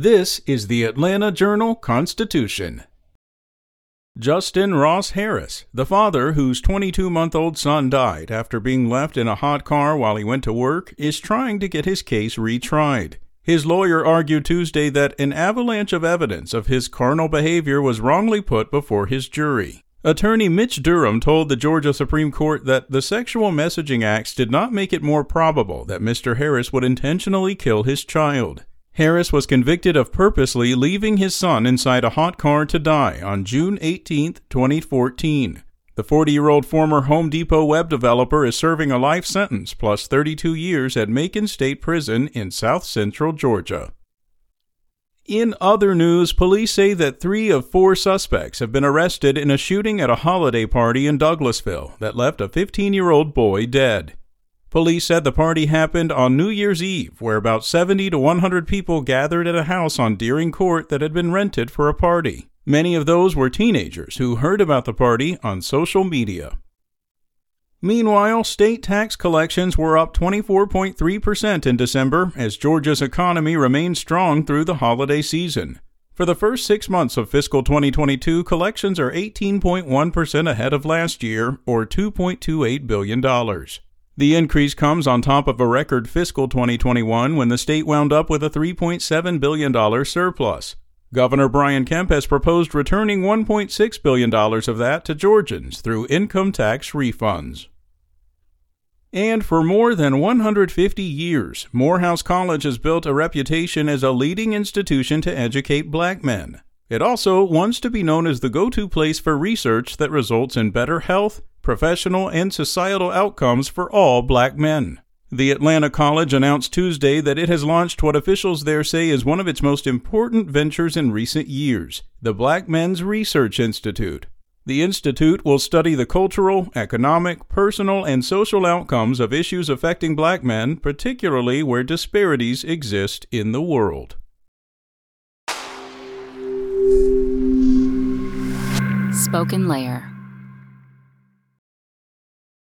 This is the Atlanta Journal Constitution. Justin Ross Harris, the father whose 22 month old son died after being left in a hot car while he went to work, is trying to get his case retried. His lawyer argued Tuesday that an avalanche of evidence of his carnal behavior was wrongly put before his jury. Attorney Mitch Durham told the Georgia Supreme Court that the sexual messaging acts did not make it more probable that Mr. Harris would intentionally kill his child. Harris was convicted of purposely leaving his son inside a hot car to die on June 18, 2014. The 40 year old former Home Depot web developer is serving a life sentence plus 32 years at Macon State Prison in south central Georgia. In other news, police say that three of four suspects have been arrested in a shooting at a holiday party in Douglasville that left a 15 year old boy dead. Police said the party happened on New Year's Eve, where about 70 to 100 people gathered at a house on Deering Court that had been rented for a party. Many of those were teenagers who heard about the party on social media. Meanwhile, state tax collections were up 24.3% in December as Georgia's economy remained strong through the holiday season. For the first six months of fiscal 2022, collections are 18.1% ahead of last year, or $2.28 billion. The increase comes on top of a record fiscal 2021 when the state wound up with a $3.7 billion surplus. Governor Brian Kemp has proposed returning $1.6 billion of that to Georgians through income tax refunds. And for more than 150 years, Morehouse College has built a reputation as a leading institution to educate black men. It also wants to be known as the go to place for research that results in better health, professional, and societal outcomes for all black men. The Atlanta College announced Tuesday that it has launched what officials there say is one of its most important ventures in recent years the Black Men's Research Institute. The Institute will study the cultural, economic, personal, and social outcomes of issues affecting black men, particularly where disparities exist in the world. SpokenLayer